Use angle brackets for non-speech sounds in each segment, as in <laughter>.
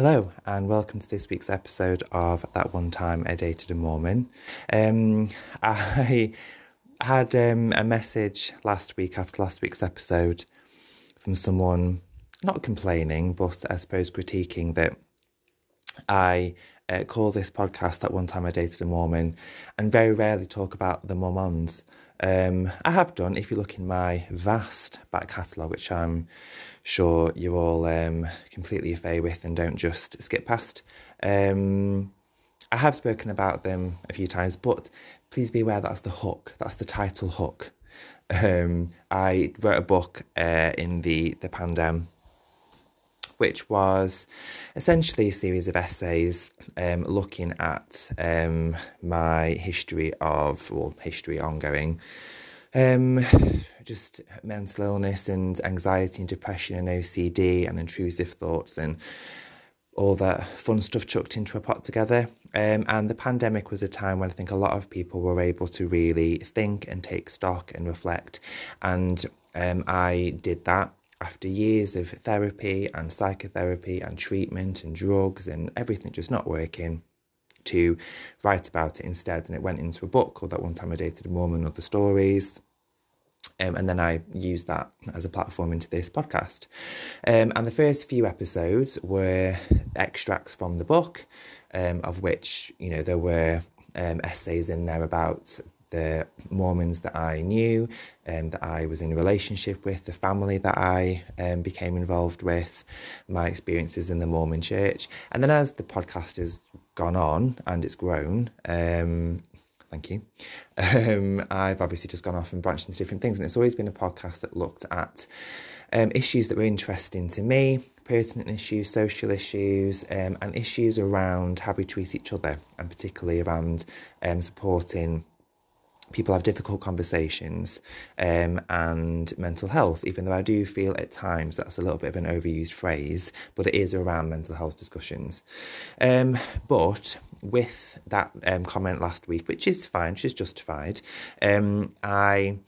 Hello, and welcome to this week's episode of That One Time I Dated a Mormon. Um, <laughs> I had um, a message last week after last week's episode from someone not complaining, but I suppose critiquing that I uh, call this podcast That One Time I Dated a Mormon and very rarely talk about the Mormons. Um, I have done, if you look in my vast back catalogue, which I'm sure you're all um, completely affair with and don't just skip past. Um, I have spoken about them a few times, but please be aware that's the hook, that's the title hook. Um, I wrote a book uh, in the, the pandemic which was essentially a series of essays um, looking at um, my history of, well, history ongoing, um, just mental illness and anxiety and depression and OCD and intrusive thoughts and all that fun stuff chucked into a pot together. Um, and the pandemic was a time when I think a lot of people were able to really think and take stock and reflect. And um, I did that after years of therapy and psychotherapy and treatment and drugs and everything just not working to write about it instead. And it went into a book called That One Time I Dated a Mormon, Other Stories. Um, and then I used that as a platform into this podcast. Um, and the first few episodes were extracts from the book, um, of which, you know, there were um, essays in there about the Mormons that I knew, um, that I was in a relationship with, the family that I um, became involved with, my experiences in the Mormon church. And then as the podcast has gone on and it's grown, um, thank you, um, I've obviously just gone off and branched into different things. And it's always been a podcast that looked at um, issues that were interesting to me, pertinent issues, social issues, um, and issues around how we treat each other, and particularly around supporting people have difficult conversations um, and mental health, even though I do feel at times that's a little bit of an overused phrase, but it is around mental health discussions. Um, but with that um, comment last week, which is fine, is justified, um, I.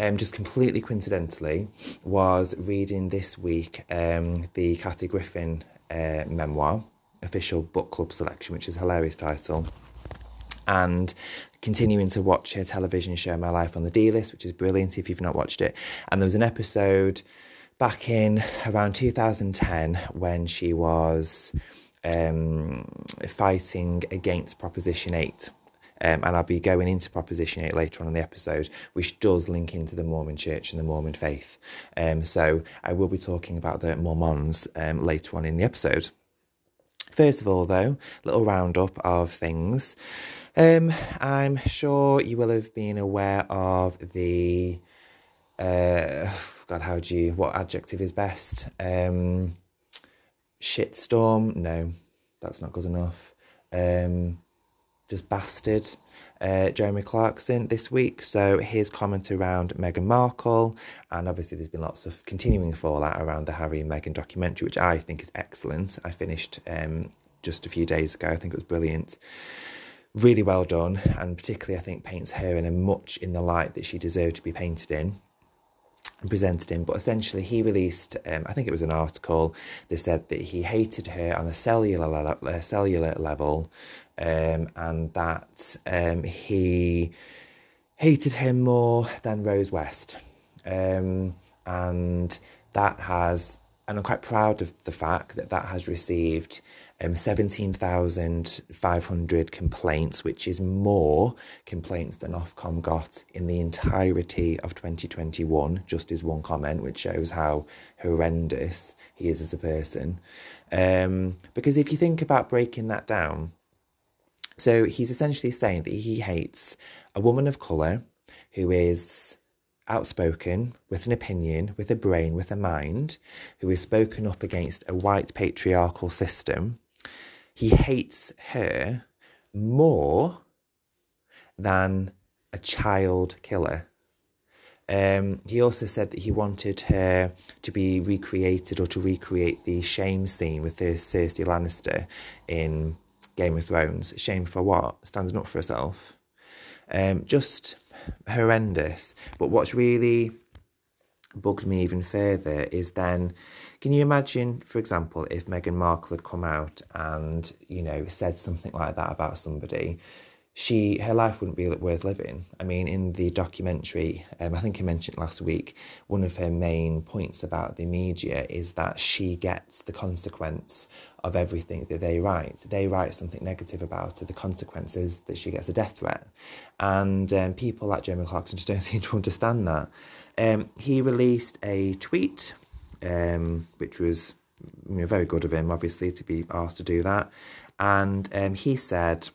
Um, just completely coincidentally, was reading this week um, the Kathy Griffin uh, memoir, official book club selection, which is a hilarious title and continuing to watch her television show My Life on the D List, which is brilliant if you've not watched it. And there was an episode back in around 2010 when she was um, fighting against Proposition 8. Um, and I'll be going into Proposition 8 later on in the episode, which does link into the Mormon church and the Mormon faith. Um, so I will be talking about the Mormons um, later on in the episode. First of all, though, little roundup of things. Um, I'm sure you will have been aware of the. Uh, God, how do you. What adjective is best? Um, shitstorm? No, that's not good enough. Um, just bastard. Uh, Jeremy Clarkson this week. So his comment around Meghan Markle, and obviously there's been lots of continuing fallout around the Harry and Meghan documentary, which I think is excellent. I finished um, just a few days ago. I think it was brilliant really well done, and particularly I think paints her in a much in the light that she deserved to be painted in and presented in. But essentially, he released, um, I think it was an article that said that he hated her on a cellular le- cellular level, um, and that um, he hated him more than Rose West, um, and that has. And I'm quite proud of the fact that that has received um, 17,500 complaints, which is more complaints than Ofcom got in the entirety of 2021, just as one comment, which shows how horrendous he is as a person. Um, because if you think about breaking that down, so he's essentially saying that he hates a woman of colour who is outspoken, with an opinion, with a brain, with a mind, who is spoken up against a white patriarchal system he hates her more than a child killer. Um, he also said that he wanted her to be recreated or to recreate the shame scene with the Cersei Lannister in Game of Thrones. Shame for what? Standing up for herself. Um, just horrendous. But what's really bugged me even further is then can you imagine for example if Meghan Markle had come out and you know said something like that about somebody she her life wouldn't be worth living. I mean, in the documentary, um, I think I mentioned last week, one of her main points about the media is that she gets the consequence of everything that they write. They write something negative about her. The consequences that she gets a death threat, and um, people like Jeremy Clarkson just don't <laughs> seem to understand that. Um, he released a tweet, um, which was you know, very good of him, obviously, to be asked to do that, and um, he said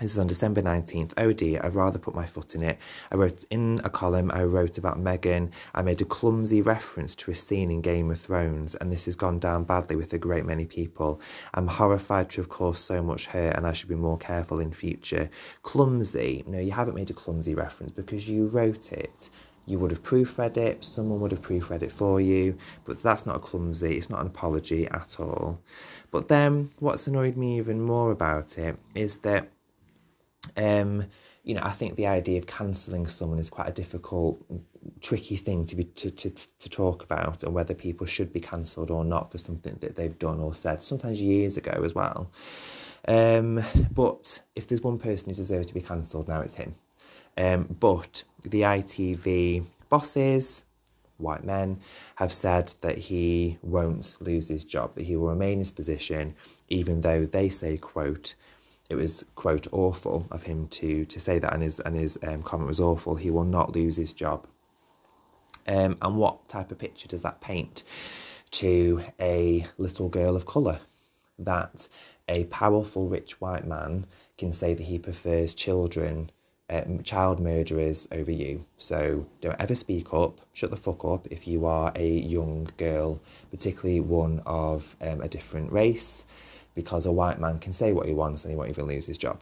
this is on December 19th. Oh dear, I'd rather put my foot in it. I wrote in a column, I wrote about Meghan. I made a clumsy reference to a scene in Game of Thrones, and this has gone down badly with a great many people. I'm horrified to have caused so much hurt, and I should be more careful in future. Clumsy. No, you haven't made a clumsy reference because you wrote it you would have proofread it, someone would have proofread it for you, but that's not a clumsy, it's not an apology at all. But then what's annoyed me even more about it is that um, you know, I think the idea of cancelling someone is quite a difficult, tricky thing to be to, to to talk about, and whether people should be cancelled or not for something that they've done or said, sometimes years ago as well. Um, but if there's one person who deserves to be cancelled now, it's him. Um, but the ITV bosses, white men, have said that he won't lose his job, that he will remain in his position, even though they say, quote, it was quote awful of him to to say that and his and his um, comment was awful. He will not lose his job. Um, and what type of picture does that paint to a little girl of colour? That a powerful rich white man can say that he prefers children um, child murderers over you. So don't ever speak up. Shut the fuck up if you are a young girl particularly one of um, a different race because a white man can say what he wants and he won't even lose his job.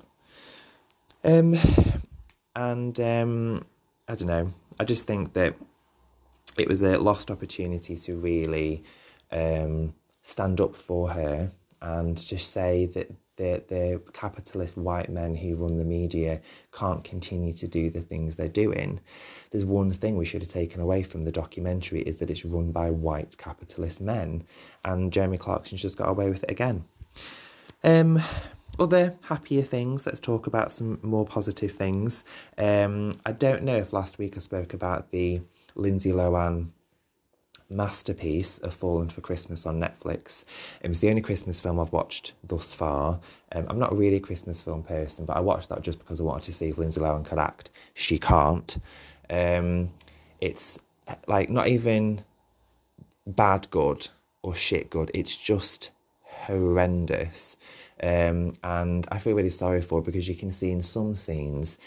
Um, and um, I don't know. I just think that it was a lost opportunity to really um, stand up for her and just say that the, the capitalist white men who run the media can't continue to do the things they're doing. There's one thing we should have taken away from the documentary is that it's run by white capitalist men, and Jeremy Clarkson's just got away with it again. Um, other happier things, let's talk about some more positive things. Um, I don't know if last week I spoke about the Lindsay Lohan masterpiece of Fallen for Christmas on Netflix. It was the only Christmas film I've watched thus far. Um, I'm not really a Christmas film person, but I watched that just because I wanted to see if Lindsay Lohan could act. She can't. Um, it's like not even bad good or shit good. It's just horrendous. Um, and I feel really sorry for her because you can see in some scenes,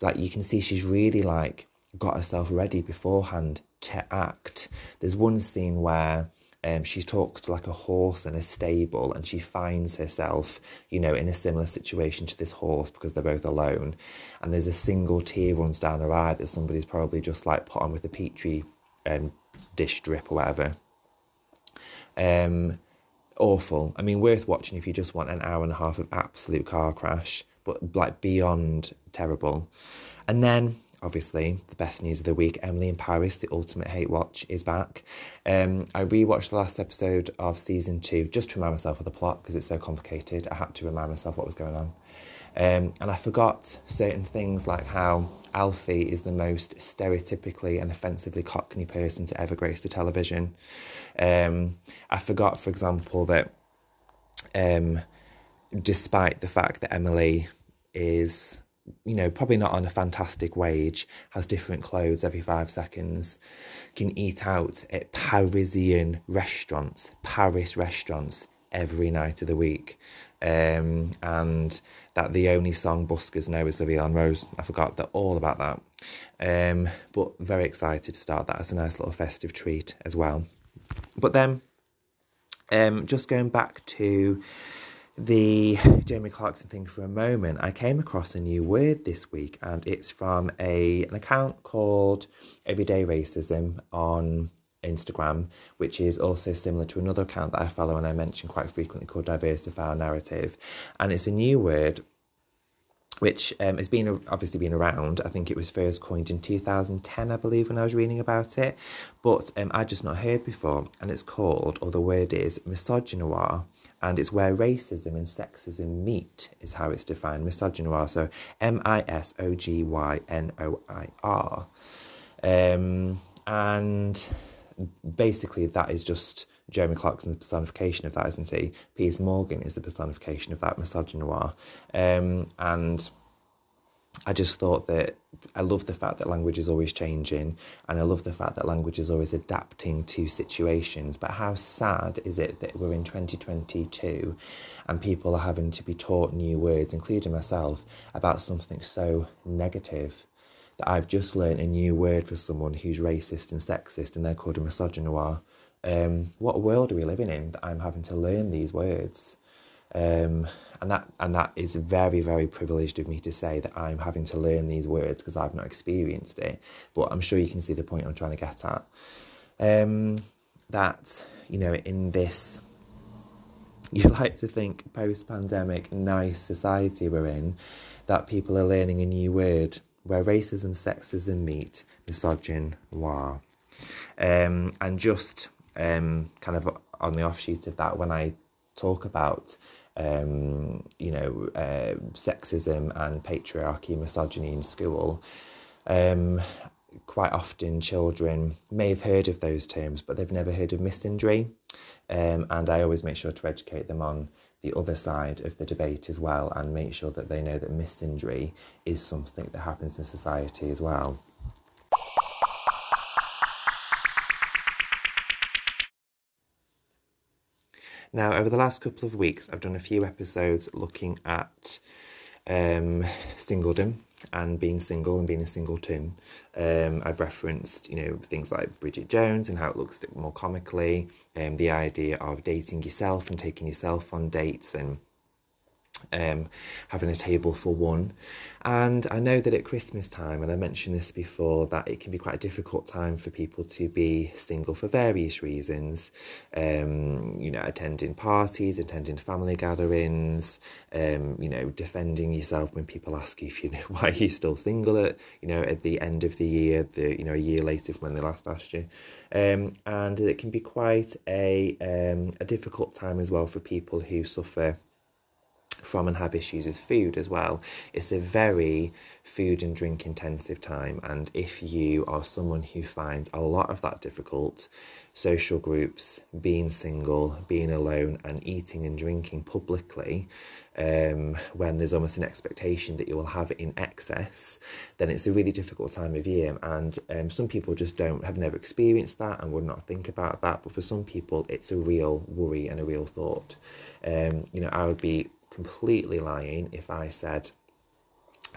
like you can see she's really like got herself ready beforehand to act. There's one scene where um, she talks to like a horse in a stable and she finds herself, you know, in a similar situation to this horse because they're both alone. And there's a single tear runs down her eye that somebody's probably just like put on with a petri um, dish drip or whatever. Um, awful. I mean, worth watching if you just want an hour and a half of absolute car crash, but like beyond terrible. And then, obviously, the best news of the week Emily in Paris, the ultimate hate watch, is back. Um, I rewatched the last episode of season two just to remind myself of the plot because it's so complicated. I had to remind myself what was going on. Um, and I forgot certain things like how Alfie is the most stereotypically and offensively cockney person to ever grace the television. Um, I forgot, for example, that um, despite the fact that Emily is, you know, probably not on a fantastic wage, has different clothes every five seconds, can eat out at Parisian restaurants, Paris restaurants every night of the week. Um, and that the only song buskers know is the Vie en Rose. I forgot all about that. Um, but very excited to start that as a nice little festive treat as well. But then, um, just going back to the Jamie Clarkson thing for a moment, I came across a new word this week, and it's from a an account called Everyday Racism on Instagram, which is also similar to another account that I follow and I mention quite frequently called Diversify Our Narrative. And it's a new word which um, has been obviously been around. I think it was first coined in 2010, I believe, when I was reading about it, but um, I'd just not heard before. And it's called, or the word is, misogynoir, and it's where racism and sexism meet, is how it's defined. Misogynoir, so M I S O G Y N O I R. Um, and basically, that is just Jeremy Clarkson's personification of that, isn't he? Piers Morgan is the personification of that misogynoir. Um, and I just thought that I love the fact that language is always changing and I love the fact that language is always adapting to situations. But how sad is it that we're in 2022 and people are having to be taught new words, including myself, about something so negative? That I've just learned a new word for someone who's racist and sexist and they're called a misogynoir um, what world are we living in that I'm having to learn these words? Um, and that and that is very very privileged of me to say that I'm having to learn these words because I've not experienced it. But I'm sure you can see the point I'm trying to get at. Um, that you know in this you <laughs> like to think post-pandemic nice society we're in that people are learning a new word where racism sexism meet misogynoir um, and just um, kind of on the offshoot of that, when I talk about um, you know uh, sexism and patriarchy, misogyny in school, um, quite often children may have heard of those terms, but they've never heard of misandry. Um, and I always make sure to educate them on the other side of the debate as well and make sure that they know that misandry is something that happens in society as well. Now, over the last couple of weeks, I've done a few episodes looking at um, singledom and being single and being a singleton. Um, I've referenced, you know, things like Bridget Jones and how it looks more comically, um, the idea of dating yourself and taking yourself on dates and um, having a table for one. And I know that at Christmas time, and I mentioned this before, that it can be quite a difficult time for people to be single for various reasons. Um, you know, attending parties, attending family gatherings, um, you know, defending yourself when people ask you if you <laughs> know why you're still single at you know at the end of the year, the you know a year later from when they last asked you. Um, and it can be quite a um, a difficult time as well for people who suffer from and have issues with food as well. It's a very food and drink intensive time, and if you are someone who finds a lot of that difficult, social groups, being single, being alone, and eating and drinking publicly, um, when there's almost an expectation that you will have it in excess, then it's a really difficult time of year. And um, some people just don't have never experienced that and would not think about that. But for some people, it's a real worry and a real thought. Um, you know, I would be completely lying if I said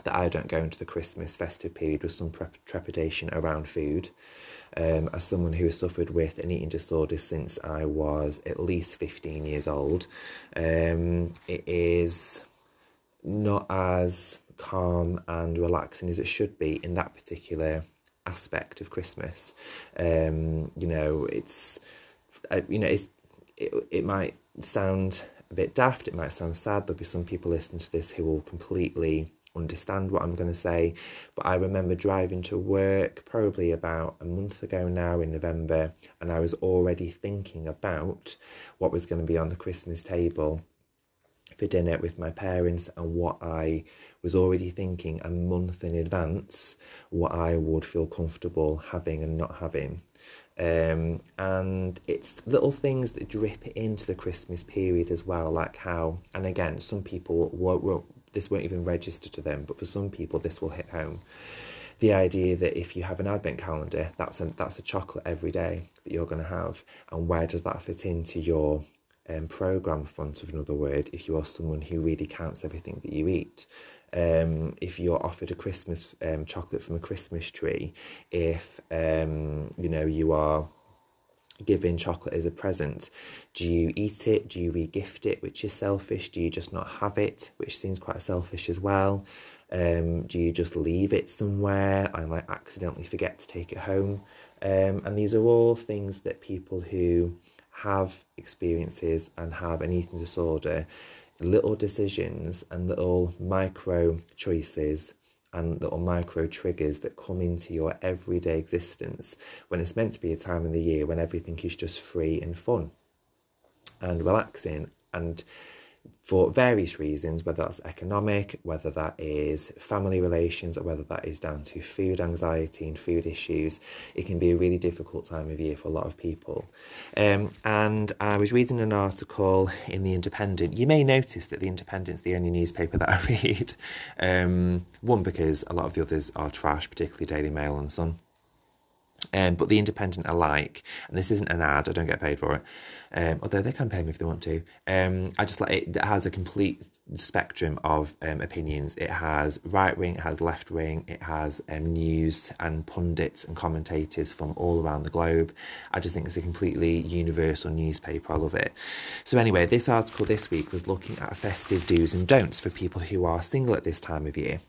that I don't go into the Christmas festive period with some trepidation around food. Um, as someone who has suffered with an eating disorder since I was at least 15 years old, um, it is not as calm and relaxing as it should be in that particular aspect of Christmas. Um, you know, it's, uh, you know, it's, it, it might sound a bit daft, it might sound sad. There'll be some people listening to this who will completely understand what I'm going to say. But I remember driving to work probably about a month ago now in November, and I was already thinking about what was going to be on the Christmas table for dinner with my parents and what I was already thinking a month in advance what I would feel comfortable having and not having. Um, and it's little things that drip into the Christmas period as well, like how, and again, some people won't, won't, this won't even register to them, but for some people, this will hit home. The idea that if you have an advent calendar, that's a, that's a chocolate every day that you're going to have, and where does that fit into your um, program, for want of another word, if you are someone who really counts everything that you eat? Um, if you're offered a Christmas um, chocolate from a Christmas tree, if um, you know you are given chocolate as a present, do you eat it? Do you re-gift it, which is selfish? Do you just not have it, which seems quite selfish as well? Um, do you just leave it somewhere and like accidentally forget to take it home? Um, and these are all things that people who have experiences and have an eating disorder little decisions and little micro choices and little micro triggers that come into your everyday existence when it's meant to be a time in the year when everything is just free and fun and relaxing and for various reasons, whether that's economic, whether that is family relations, or whether that is down to food anxiety and food issues, it can be a really difficult time of year for a lot of people. Um, and I was reading an article in The Independent. You may notice that The Independent's the only newspaper that <laughs> I read. Um, one, because a lot of the others are trash, particularly Daily Mail and Sun. Um, but the independent alike, and this isn't an ad, I don't get paid for it. Um, although they can pay me if they want to. Um, I just like it, it has a complete spectrum of um, opinions. It has right wing, it has left wing, it has um, news and pundits and commentators from all around the globe. I just think it's a completely universal newspaper. I love it. So anyway, this article this week was looking at festive do's and don'ts for people who are single at this time of year,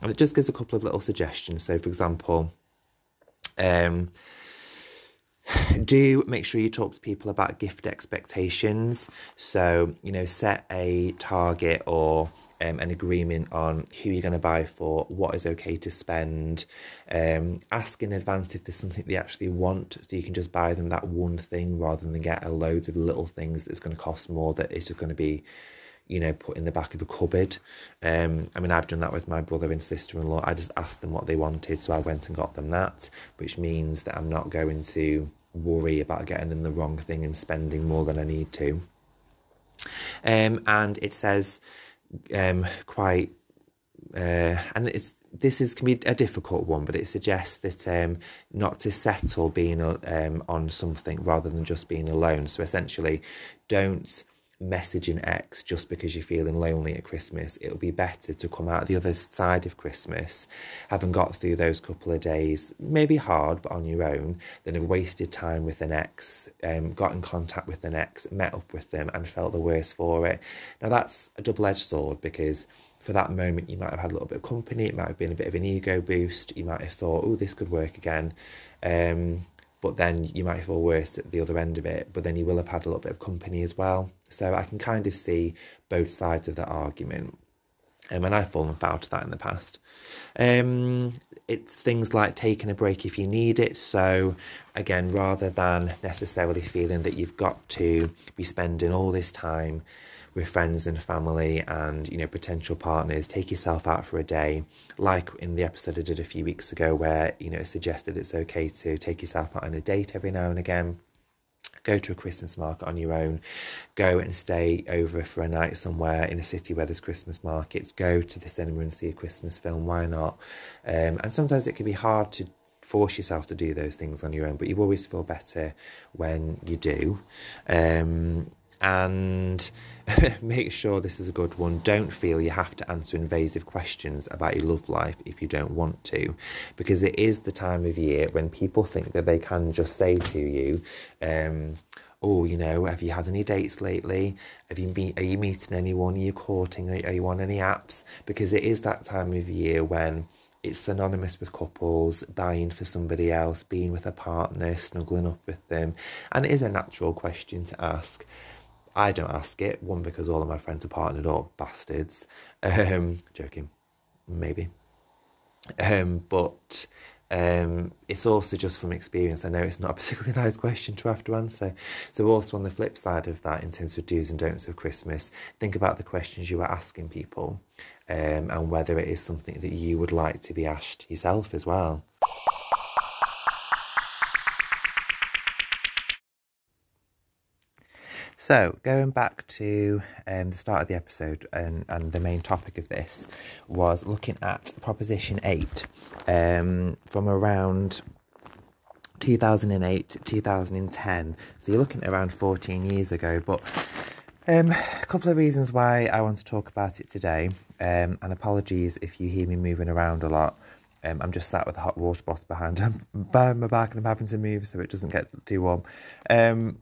and it just gives a couple of little suggestions. So, for example. Um, <sighs> do make sure you talk to people about gift expectations. So, you know, set a target or um, an agreement on who you're going to buy for, what is okay to spend. Um, ask in advance if there's something they actually want, so you can just buy them that one thing rather than get a loads of little things that's going to cost more that is just going to be you know, put in the back of a cupboard. Um, I mean, I've done that with my brother and sister in law. I just asked them what they wanted, so I went and got them that, which means that I'm not going to worry about getting them the wrong thing and spending more than I need to. Um, and it says um, quite, uh, and it's this is can be a difficult one, but it suggests that um, not to settle being um, on something rather than just being alone. So essentially, don't messaging X just because you're feeling lonely at Christmas. It'll be better to come out the other side of Christmas, having got through those couple of days, maybe hard, but on your own, than have wasted time with an ex, um, got in contact with an ex, met up with them, and felt the worse for it. Now, that's a double edged sword because for that moment, you might have had a little bit of company, it might have been a bit of an ego boost, you might have thought, oh, this could work again. Um, but then you might feel worse at the other end of it, but then you will have had a little bit of company as well. So I can kind of see both sides of that argument. Um, and I've fallen foul to that in the past. Um, it's things like taking a break if you need it. So, again, rather than necessarily feeling that you've got to be spending all this time with friends and family and you know potential partners. Take yourself out for a day like in the episode i did a few weeks ago where you know it suggested it's okay to take yourself out on a date every now and again. Go to a Christmas market on your own, go and stay over for a night somewhere in a city where there's Christmas markets, go to the cinema and see a Christmas film, why not? Um, and sometimes it can be hard to force yourself to do those things on your own, but you always feel better when you do. Um, and <laughs> make sure this is a good one. Don't feel you have to answer invasive questions about your love life if you don't want to, because it is the time of year when people think that they can just say to you, um, oh, you know, have you had any dates lately? Have you been, are you meeting anyone? Are you courting? Are, are you on any apps? Because it is that time of year when it's synonymous with couples, buying for somebody else, being with a partner, snuggling up with them. And it is a natural question to ask. I don't ask it. One, because all of my friends are partnered up, bastards. Um, joking, maybe. Um, but um, it's also just from experience. I know it's not a particularly <laughs> nice question to have to answer. So, also on the flip side of that, in terms of do's and don'ts of Christmas, think about the questions you are asking people um, and whether it is something that you would like to be asked yourself as well. So, going back to um, the start of the episode, and, and the main topic of this was looking at Proposition 8 um, from around 2008 to 2010. So, you're looking at around 14 years ago. But um, a couple of reasons why I want to talk about it today, um, and apologies if you hear me moving around a lot. Um, I'm just sat with a hot water bottle behind, <laughs> behind my back and I'm having to move so it doesn't get too warm. Um,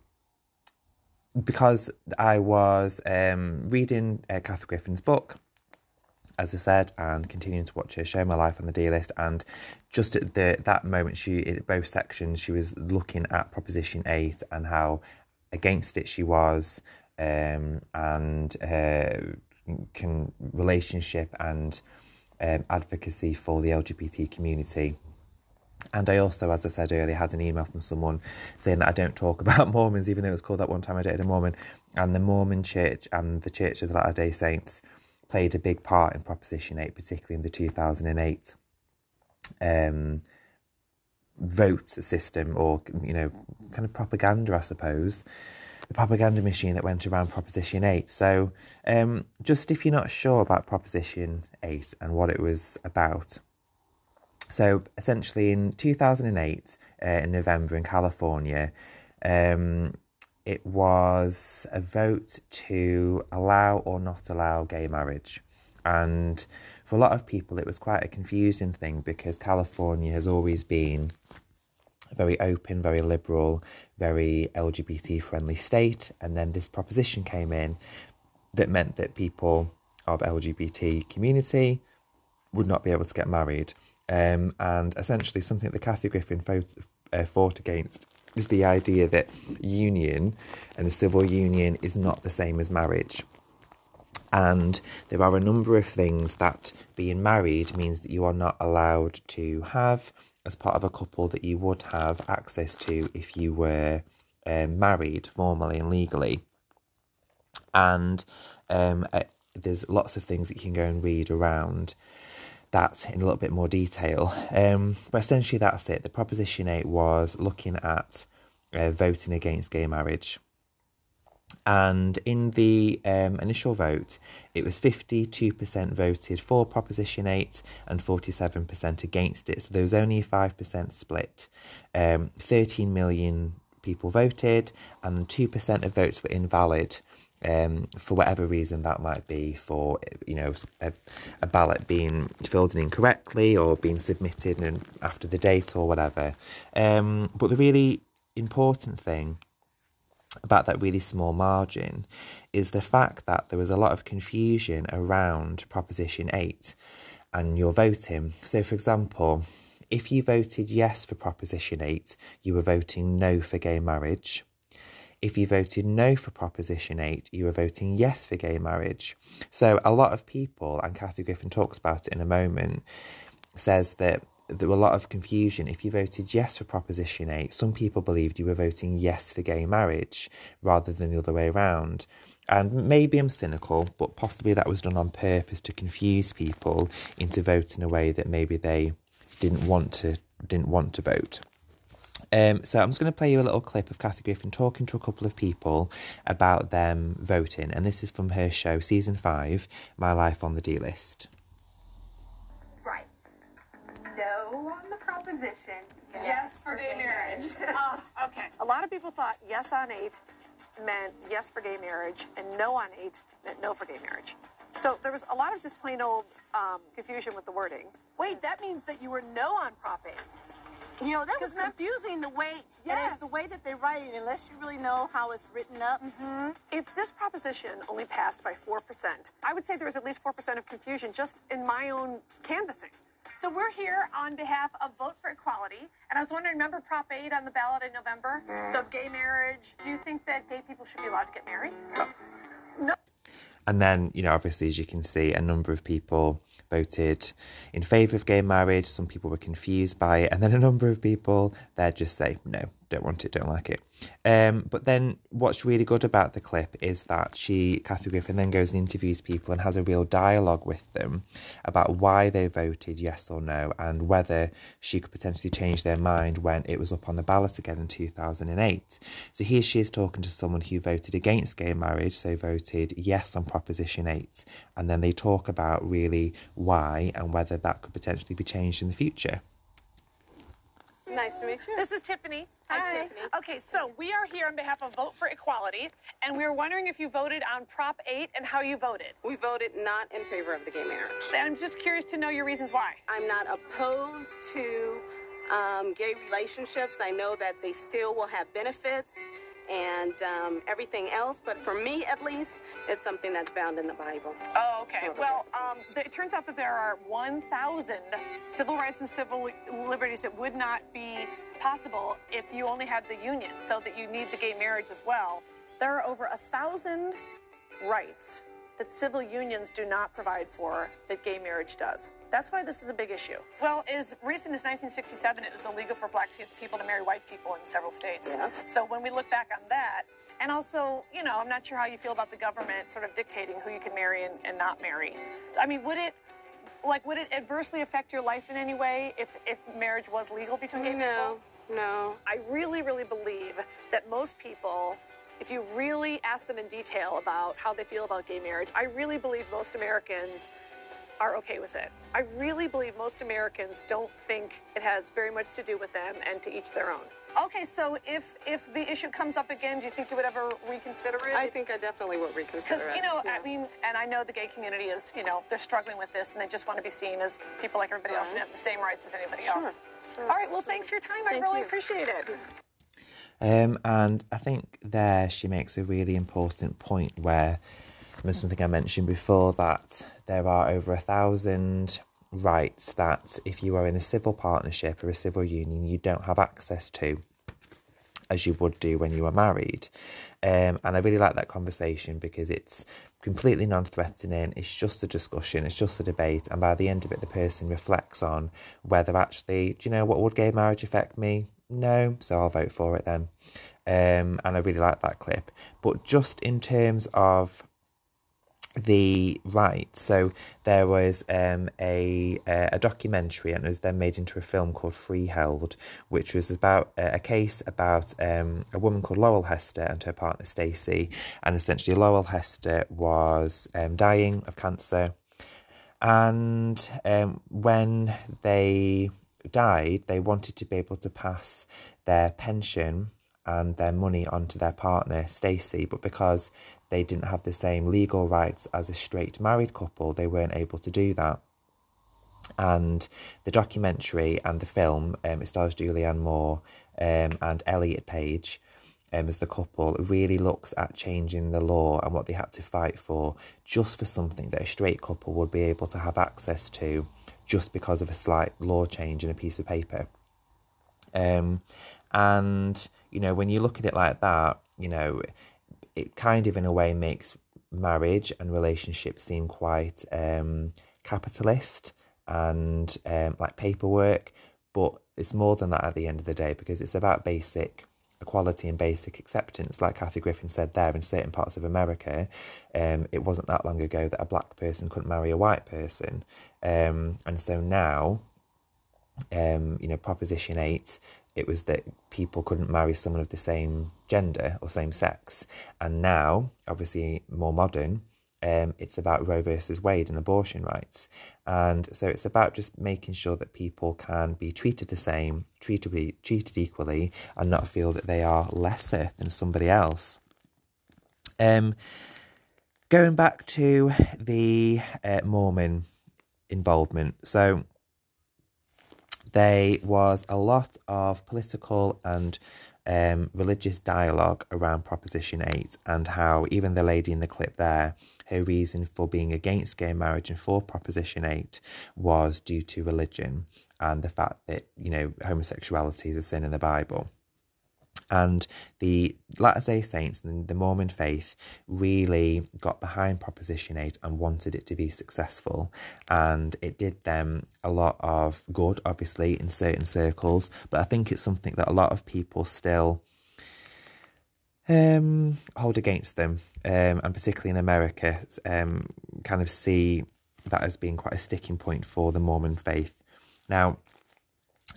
because I was um, reading uh, Kathy Griffin's book, as I said, and continuing to watch her show, My Life on the D list, and just at the that moment, she in both sections, she was looking at Proposition Eight and how against it she was, um, and uh, can relationship and um, advocacy for the LGBT community. And I also, as I said earlier, had an email from someone saying that I don't talk <laughs> about Mormons, even though it was called that one time I dated a Mormon. And the Mormon Church and the Church of the Latter day Saints played a big part in Proposition 8, particularly in the 2008 um, vote system or, you know, kind of propaganda, I suppose. The propaganda machine that went around Proposition 8. So, um, just if you're not sure about Proposition 8 and what it was about, so essentially, in 2008, uh, in November in California, um, it was a vote to allow or not allow gay marriage. And for a lot of people, it was quite a confusing thing because California has always been a very open, very liberal, very LGBT friendly state. And then this proposition came in that meant that people of LGBT community would not be able to get married. Um, and essentially, something that Kathy Griffin fought, uh, fought against is the idea that union and a civil union is not the same as marriage. And there are a number of things that being married means that you are not allowed to have as part of a couple that you would have access to if you were um, married formally and legally. And um, uh, there's lots of things that you can go and read around that in a little bit more detail. Um, but essentially, that's it. The Proposition 8 was looking at uh, voting against gay marriage. And in the um, initial vote, it was 52% voted for Proposition 8 and 47% against it. So there was only a 5% split. Um, 13 million people voted, and 2% of votes were invalid um, for whatever reason that might be, for you know a, a, ballot being filled in incorrectly or being submitted and after the date or whatever. Um, but the really important thing about that really small margin is the fact that there was a lot of confusion around Proposition 8 and your voting. So, for example, if you voted yes for Proposition 8, you were voting no for gay marriage. If you voted no for Proposition 8, you were voting yes for gay marriage. So a lot of people, and Kathy Griffin talks about it in a moment, says that there were a lot of confusion. If you voted yes for Proposition 8, some people believed you were voting yes for gay marriage rather than the other way around. And maybe I'm cynical, but possibly that was done on purpose to confuse people into voting a way that maybe they didn't want to didn't want to vote. Um, so I'm just going to play you a little clip of Kathy Griffin talking to a couple of people about them voting, and this is from her show, season five, My Life on the D List. Right. No on the proposition. Yes, yes for, gay, gay marriage. marriage. uh, <laughs> okay. A lot of people thought yes on eight meant yes for gay marriage, and no on eight meant no for gay marriage. So there was a lot of just plain old um, confusion with the wording. Wait, that means that you were no on Prop 8. You know, that was confusing the way, yes. and it's the way that they write it, unless you really know how it's written up. Mm-hmm. If this proposition only passed by 4%, I would say there was at least 4% of confusion just in my own canvassing. So we're here on behalf of Vote for Equality, and I was wondering, remember Prop 8 on the ballot in November? Mm. The gay marriage. Do you think that gay people should be allowed to get married? No. no. And then, you know, obviously, as you can see, a number of people voted in favour of gay marriage. Some people were confused by it. And then a number of people, they'd just say, no, don't want it, don't like it. Um, but then what's really good about the clip is that she, Kathy Griffin, then goes and interviews people and has a real dialogue with them about why they voted yes or no and whether she could potentially change their mind when it was up on the ballot again in 2008. So here she is talking to someone who voted against gay marriage, so voted yes on Proposition 8. And then they talk about really why and whether that could potentially be changed in the future. Nice to meet you. This is Tiffany. Hi. Hi. Tiffany. Okay, so we are here on behalf of Vote for Equality, and we were wondering if you voted on Prop 8 and how you voted. We voted not in favor of the gay marriage. And I'm just curious to know your reasons why. I'm not opposed to um, gay relationships. I know that they still will have benefits and um, everything else. But for me, at least, it's something that's found in the Bible. Oh, okay. Well, um, it turns out that there are 1,000 civil rights and civil liberties that would not be possible if you only had the union, so that you need the gay marriage as well. There are over a thousand rights that civil unions do not provide for that gay marriage does. That's why this is a big issue. Well, as recent as 1967, it was illegal for black people to marry white people in several states. Yes. So when we look back on that, and also, you know, I'm not sure how you feel about the government sort of dictating who you can marry and, and not marry. I mean, would it, like, would it adversely affect your life in any way if, if marriage was legal between gay No, people? no. I really, really believe that most people, if you really ask them in detail about how they feel about gay marriage, I really believe most Americans are okay with it. I really believe most Americans don't think it has very much to do with them and to each their own. Okay, so if if the issue comes up again, do you think you would ever reconsider it? I think I definitely would reconsider it. Because you know, Yeah. I mean, and I know the gay community is, you know, they're struggling with this, and they just want to be seen as people like everybody else and have the same rights as anybody Sure, else. sure, All right, well, thanks for your time. Thank I really you. appreciate it. Um, and I think there she makes a really important point where something I mentioned before that there are over a thousand rights that if you are in a civil partnership or a civil union, you don't have access to as you would do when you are married. Um, and I really like that conversation because it's completely non threatening, it's just a discussion, it's just a debate. And by the end of it, the person reflects on whether actually, do you know what would gay marriage affect me? No, so I'll vote for it then. Um, and I really like that clip. But just in terms of the right. So there was um, a a documentary, and it was then made into a film called Freeheld, which was about uh, a case about um, a woman called Laurel Hester and her partner Stacey, and essentially Laurel Hester was um, dying of cancer, and um, when they died, they wanted to be able to pass their pension and their money onto their partner Stacey, but because they didn't have the same legal rights as a straight married couple, they weren't able to do that. And the documentary and the film, um, it stars Julianne Moore um, and Elliot Page um, as the couple, really looks at changing the law and what they had to fight for just for something that a straight couple would be able to have access to just because of a slight law change in a piece of paper. Um, and, you know, when you look at it like that, you know, it kind of in a way makes marriage and relationships seem quite um, capitalist and um, like paperwork, but it's more than that at the end of the day because it's about basic equality and basic acceptance. Like Kathy Griffin said there, in certain parts of America, um, it wasn't that long ago that a black person couldn't marry a white person, um, and so now um, you know, Proposition 8, it was that people couldn't marry someone of the same gender or same sex. And now, obviously more modern, um, it's about Roe versus Wade and abortion rights. And so it's about just making sure that people can be treated the same, treated, treated equally, and not feel that they are lesser than somebody else. Um, going back to the uh, Mormon involvement. So there was a lot of political and um, religious dialogue around Proposition 8 and how even the lady in the clip there, her reason for being against gay marriage and for Proposition 8 was due to religion and the fact that, you know, homosexuality is a sin in the Bible. And the Latter day Saints and the Mormon faith really got behind Proposition 8 and wanted it to be successful. And it did them a lot of good, obviously, in certain circles. But I think it's something that a lot of people still um, hold against them, um, and particularly in America, um, kind of see that as being quite a sticking point for the Mormon faith. Now,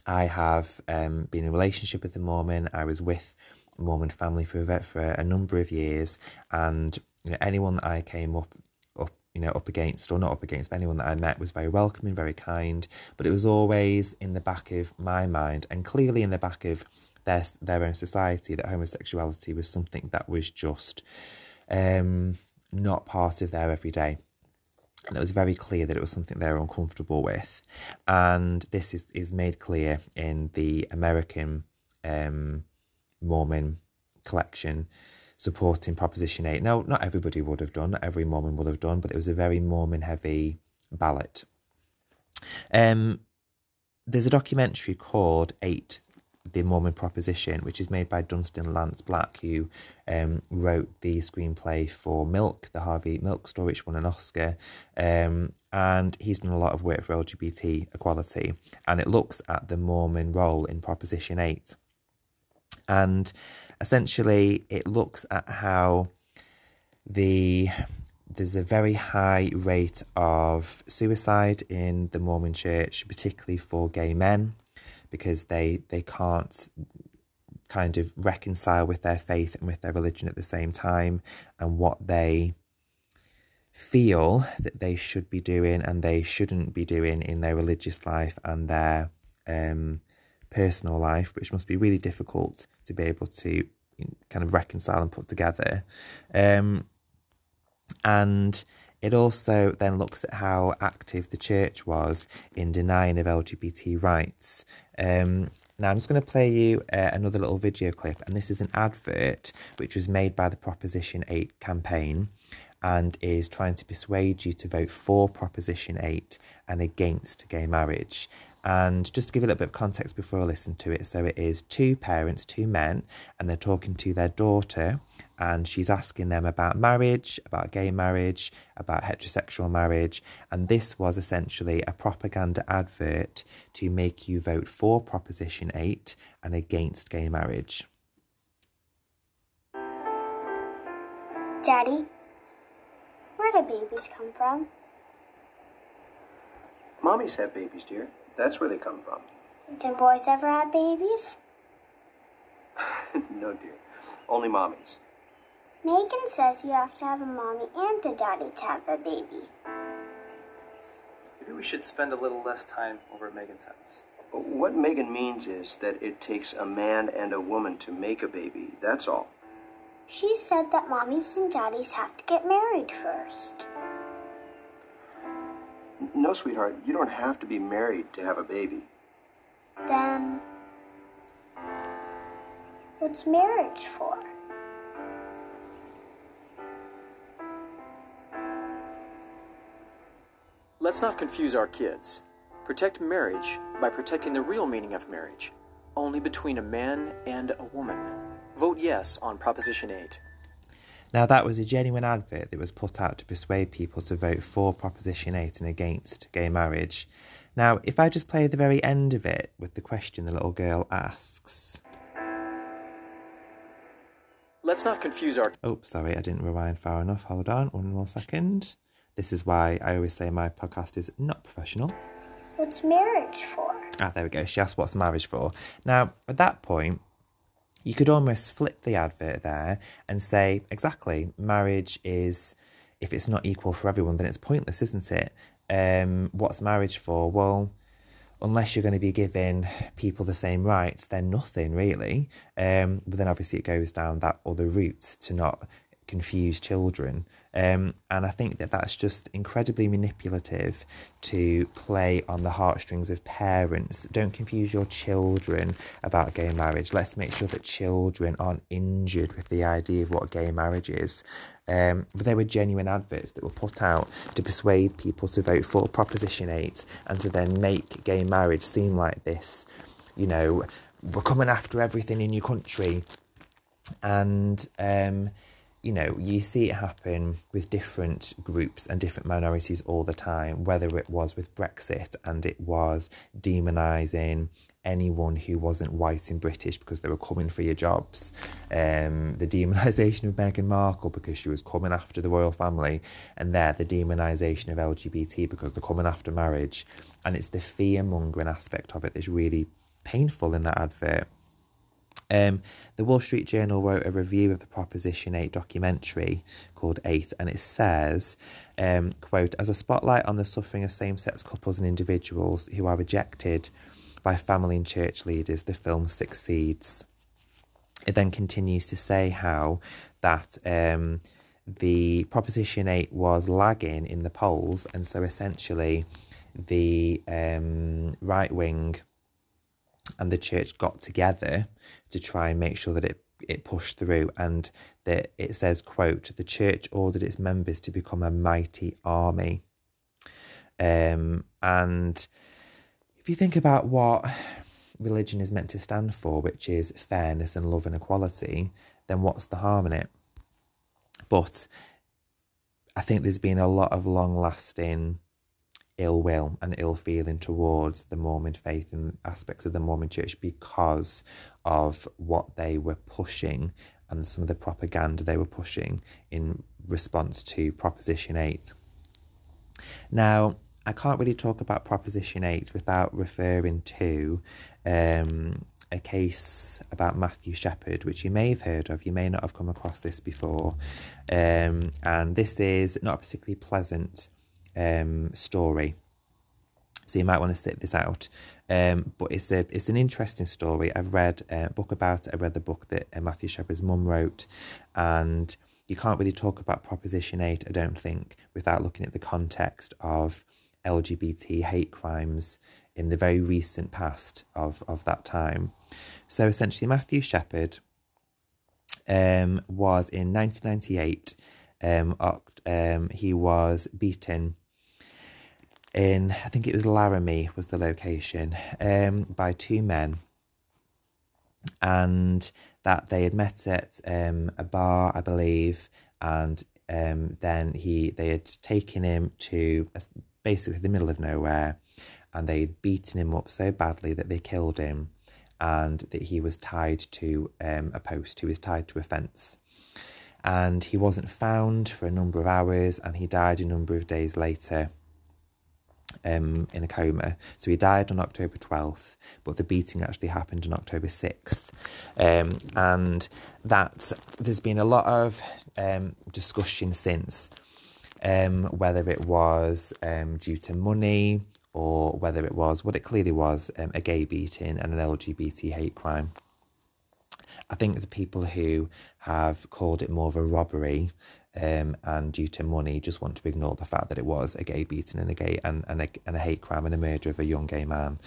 I have um, been in a relationship with a Mormon. I was with a Mormon family for a, for a number of years, and you know anyone that I came up up you know up against or not up against, but anyone that I met was very welcoming, very kind. But it was always in the back of my mind, and clearly in the back of their their own society, that homosexuality was something that was just um, not part of their everyday and it was very clear that it was something they were uncomfortable with. And this is, is made clear in the American um, Mormon collection supporting Proposition 8. Now, not everybody would have done, not every Mormon would have done, but it was a very Mormon heavy ballot. Um, there's a documentary called Eight the Mormon Proposition, which is made by Dustin Lance Black, who um, wrote the screenplay for Milk, the Harvey Milk story, which won an Oscar. Um, and he's done a lot of work for LGBT equality. And it looks at the Mormon role in Proposition 8. And essentially, it looks at how the there's a very high rate of suicide in the Mormon church, particularly for gay men because they they can't kind of reconcile with their faith and with their religion at the same time and what they feel that they should be doing and they shouldn't be doing in their religious life and their um, personal life, which must be really difficult to be able to kind of reconcile and put together. Um, and it also then looks at how active the church was in denying of LGBT rights. Um, now, I'm just going to play you uh, another little video clip, and this is an advert which was made by the Proposition 8 campaign and is trying to persuade you to vote for Proposition 8 and against gay marriage. And just to give a little bit of context before I listen to it, so it is two parents, two men, and they're talking to their daughter, and she's asking them about marriage, about gay marriage, about heterosexual marriage. And this was essentially a propaganda advert to make you vote for Proposition 8 and against gay marriage. Daddy, where do babies come from? Mommies have babies, dear. That's where they come from. Do boys ever have babies? <laughs> no, dear. Only mommies. Megan says you have to have a mommy and a daddy to have a baby. Maybe we should spend a little less time over at Megan's house. What Megan means is that it takes a man and a woman to make a baby. That's all. She said that mommies and daddies have to get married first. No, sweetheart, you don't have to be married to have a baby. Then, what's marriage for? Let's not confuse our kids. Protect marriage by protecting the real meaning of marriage, only between a man and a woman. Vote yes on Proposition 8. Now, that was a genuine advert that was put out to persuade people to vote for Proposition 8 and against gay marriage. Now, if I just play the very end of it with the question the little girl asks. Let's not confuse our. Oh, sorry, I didn't rewind far enough. Hold on, one more second. This is why I always say my podcast is not professional. What's marriage for? Ah, there we go. She asked what's marriage for. Now, at that point, you could almost flip the advert there and say, exactly, marriage is, if it's not equal for everyone, then it's pointless, isn't it? Um, what's marriage for? Well, unless you're going to be giving people the same rights, then nothing really. Um, but then obviously it goes down that other route to not confuse children. Um, and I think that that's just incredibly manipulative to play on the heartstrings of parents. Don't confuse your children about gay marriage. Let's make sure that children aren't injured with the idea of what gay marriage is. Um, but there were genuine adverts that were put out to persuade people to vote for Proposition 8 and to then make gay marriage seem like this, you know, we're coming after everything in your country. And, um, you know, you see it happen with different groups and different minorities all the time, whether it was with Brexit and it was demonising anyone who wasn't white and British because they were coming for your jobs, um, the demonisation of Meghan Markle because she was coming after the royal family, and there the demonisation of LGBT because they're coming after marriage. And it's the fear mongering aspect of it that's really painful in that advert. Um, the Wall Street Journal wrote a review of the Proposition 8 documentary called 8, and it says, um, quote, as a spotlight on the suffering of same-sex couples and individuals who are rejected by family and church leaders, the film succeeds. It then continues to say how that um, the Proposition 8 was lagging in the polls, and so essentially the um, right wing and the church got together to try and make sure that it it pushed through and that it says quote the church ordered its members to become a mighty army um, and if you think about what religion is meant to stand for, which is fairness and love and equality, then what's the harm in it? But I think there's been a lot of long lasting ill will and ill feeling towards the Mormon faith and aspects of the Mormon church because of what they were pushing and some of the propaganda they were pushing in response to Proposition 8. Now, I can't really talk about Proposition 8 without referring to um, a case about Matthew Shepard, which you may have heard of, you may not have come across this before. Um, and this is not a particularly pleasant um, story. So you might want to sit this out. Um, but it's a it's an interesting story. I've read a book about it. I read the book that uh, Matthew Shepard's mum wrote, and you can't really talk about Proposition 8, I don't think, without looking at the context of LGBT hate crimes in the very recent past of, of that time. So essentially, Matthew Shepard um, was in 1998, um, um, he was beaten in, I think it was Laramie was the location, um, by two men. And that they had met at um, a bar, I believe, and um, then he they had taken him to basically the middle of nowhere, and they'd beaten him up so badly that they killed him, and that he was tied to um, a post. He was tied to a fence, and he wasn't found for a number of hours, and he died a number of days later um, in a coma. So he died on October 12th, but the beating actually happened on October 6th. Um, and that there's been a lot of um, discussion since um, whether it was um, due to money or whether it was what it clearly was um, a gay beating and an LGBT hate crime. I think the people who have called it more of a robbery um, and due to money just want to ignore the fact that it was a gay beating and a gay and, and, a, and a hate crime and a murder of a young gay man.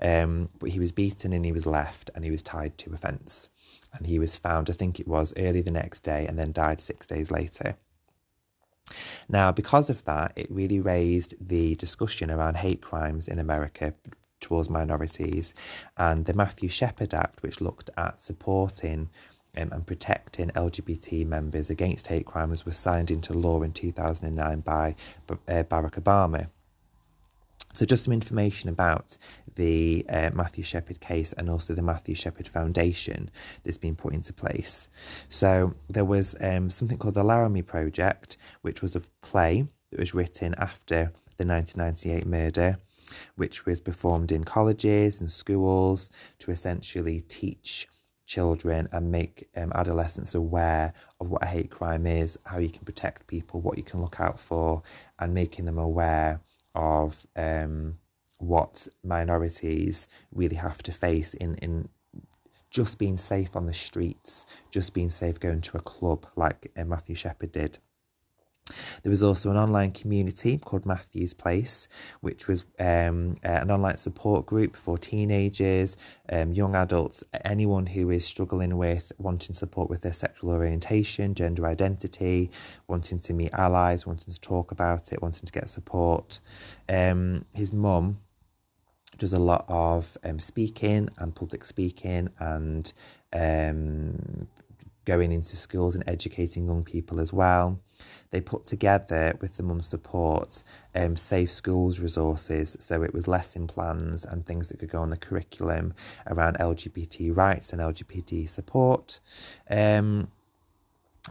Um, but he was beaten and he was left and he was tied to a fence. And he was found, I think it was early the next day, and then died six days later. Now, because of that, it really raised the discussion around hate crimes in America towards minorities and the Matthew Shepard Act, which looked at supporting um, and protecting LGBT members against hate crimes was signed into law in 2009 by uh, Barack Obama. So, just some information about the uh, Matthew Shepard case and also the Matthew Shepard Foundation that's been put into place. So, there was um, something called the Laramie Project, which was a play that was written after the 1998 murder, which was performed in colleges and schools to essentially teach children and make um, adolescents aware of what a hate crime is, how you can protect people, what you can look out for, and making them aware of um, what minorities really have to face in, in just being safe on the streets, just being safe going to a club like uh, Matthew Shepard did. There was also an online community called Matthew's Place, which was um, uh, an online support group for teenagers, um, young adults, anyone who is struggling with wanting support with their sexual orientation, gender identity, wanting to meet allies, wanting to talk about it, wanting to get support. Um, his mum does a lot of um, speaking and public speaking and um, going into schools and educating young people as well. They put together with the mum's support um, safe schools resources so it was lesson plans and things that could go on the curriculum around lgbt rights and lgbt support. Um,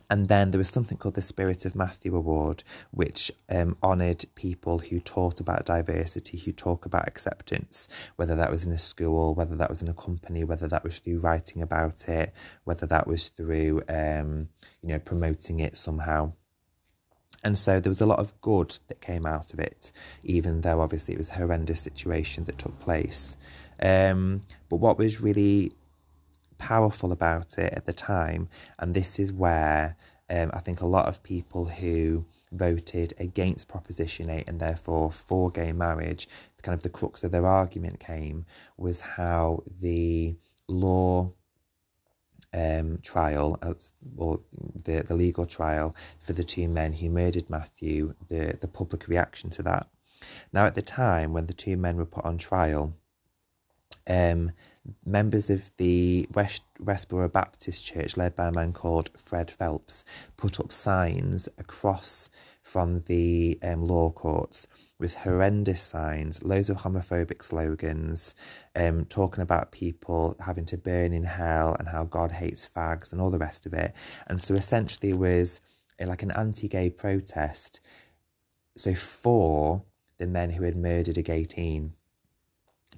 and then there was something called the Spirit of Matthew Award, which um, honoured people who taught about diversity, who talk about acceptance, whether that was in a school, whether that was in a company, whether that was through writing about it, whether that was through, um, you know, promoting it somehow. And so there was a lot of good that came out of it, even though obviously it was a horrendous situation that took place. Um, but what was really powerful about it at the time, and this is where um, I think a lot of people who voted against Proposition 8 and therefore for gay marriage, kind of the crux of their argument came, was how the law um, trial, or the, the legal trial for the two men who murdered Matthew, the, the public reaction to that. Now, at the time when the two men were put on trial, um, members of the West Westboro Baptist Church, led by a man called Fred Phelps, put up signs across from the um, law courts with horrendous signs, loads of homophobic slogans, um, talking about people having to burn in hell and how God hates fags and all the rest of it. And so essentially, it was like an anti-gay protest. So for the men who had murdered a gay teen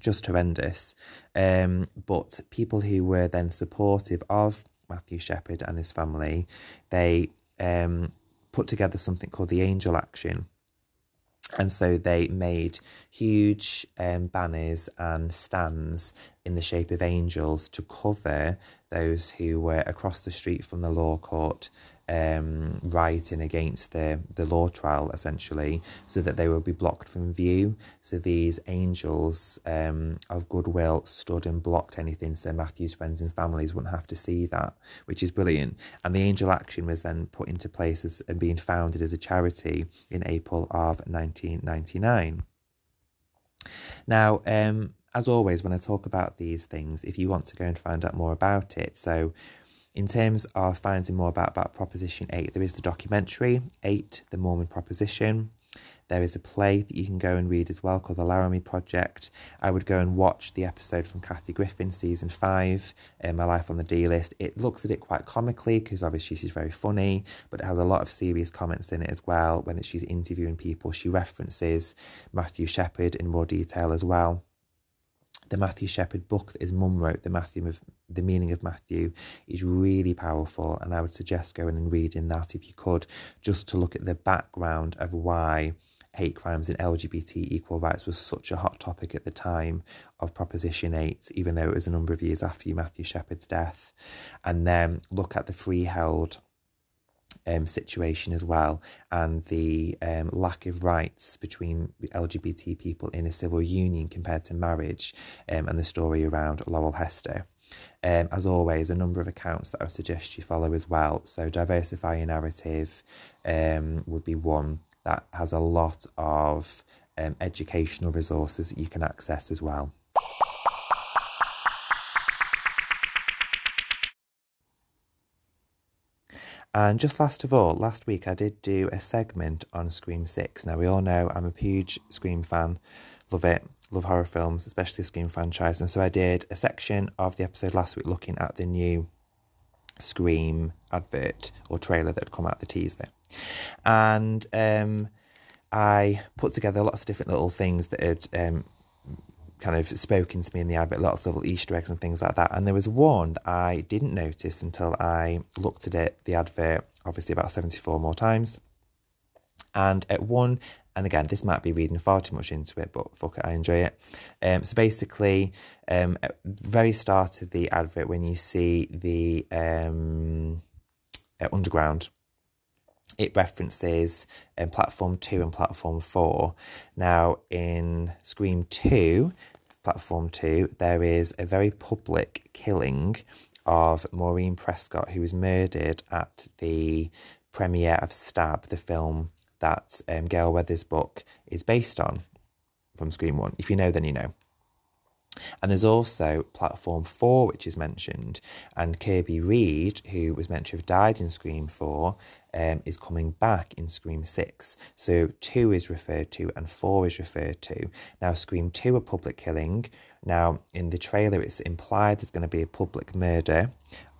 just horrendous. Um, but people who were then supportive of Matthew Shepard and his family, they um, put together something called the Angel Action. And so they made huge um, banners and stands in the shape of angels to cover those who were across the street from the law court um, rioting against the, the law trial, essentially, so that they would be blocked from view. So these angels um, of goodwill stood and blocked anything so Matthew's friends and families wouldn't have to see that, which is brilliant. And the Angel Action was then put into place as, and being founded as a charity in April of 1999. Now, um, as always, when I talk about these things, if you want to go and find out more about it, so in terms of finding more about, about Proposition 8, there is the documentary 8, The Mormon Proposition. There is a play that you can go and read as well called The Laramie Project. I would go and watch the episode from Kathy Griffin, season five, uh, My Life on the D List. It looks at it quite comically because obviously she's very funny, but it has a lot of serious comments in it as well. When she's interviewing people, she references Matthew Shepard in more detail as well the Matthew Shepard book that his mum wrote, the Matthew the meaning of Matthew, is really powerful, and I would suggest going and reading that if you could, just to look at the background of why hate crimes and LGBT equal rights was such a hot topic at the time of Proposition 8, even though it was a number of years after Matthew Shepard's death, and then look at the freeheld um, situation as well, and the um, lack of rights between LGBT people in a civil union compared to marriage, um, and the story around Laurel Hester. Um, as always, a number of accounts that I would suggest you follow as well. So, diversify your narrative um, would be one that has a lot of um, educational resources that you can access as well. And just last of all, last week I did do a segment on Scream 6. Now, we all know I'm a huge Scream fan, love it, love horror films, especially the Scream franchise. And so I did a section of the episode last week looking at the new Scream advert or trailer that had come out, the teaser. And um, I put together lots of different little things that had um, kind of spoken to me in the advert, lots of little Easter eggs and things like that. And there was one that I didn't notice until I looked at it, the advert, obviously about 74 more times. And at one, and again, this might be reading far too much into it, but fuck it, I enjoy it. Um, so basically, um, at the very start of the advert, when you see the um, uh, underground it references um, platform 2 and platform 4. Now, in Scream 2, platform 2, there is a very public killing of Maureen Prescott, who was murdered at the premiere of Stab, the film that um, Gale Weathers' book is based on from Scream 1. If you know, then you know. And there's also Platform 4, which is mentioned, and Kirby Reed, who was meant to have died in Scream 4, um, is coming back in Scream 6. So 2 is referred to and 4 is referred to. Now, Scream 2, a public killing. Now, in the trailer, it's implied there's going to be a public murder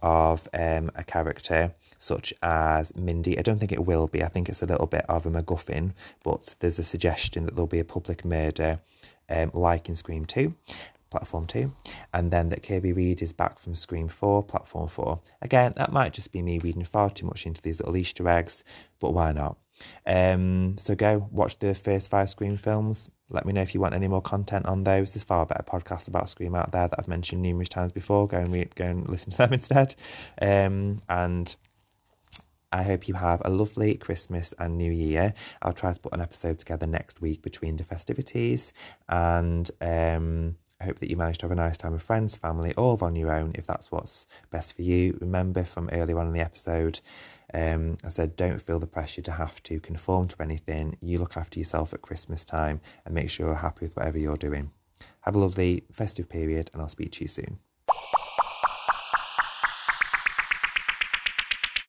of um, a character such as Mindy. I don't think it will be. I think it's a little bit of a MacGuffin, but there's a suggestion that there'll be a public murder um, like in Scream 2 platform 2, and then that Kirby Reed is back from Scream 4, platform 4. Again, that might just be me reading far too much into these little Easter eggs, but why not? Um, so go watch the first five Scream films. Let me know if you want any more content on those. There's far better podcasts about Scream out there that I've mentioned numerous times before. Go and go and listen to them <laughs> instead. Um, and I hope you have a lovely Christmas and New Year. I'll try to put an episode together next week between the festivities and um, I hope that you manage to have a nice time with friends, family, or on your own if that's what's best for you. Remember from earlier on in the episode, um, I said don't feel the pressure to have to conform to anything. You look after yourself at Christmas time and make sure you're happy with whatever you're doing. Have a lovely festive period, and I'll speak to you soon.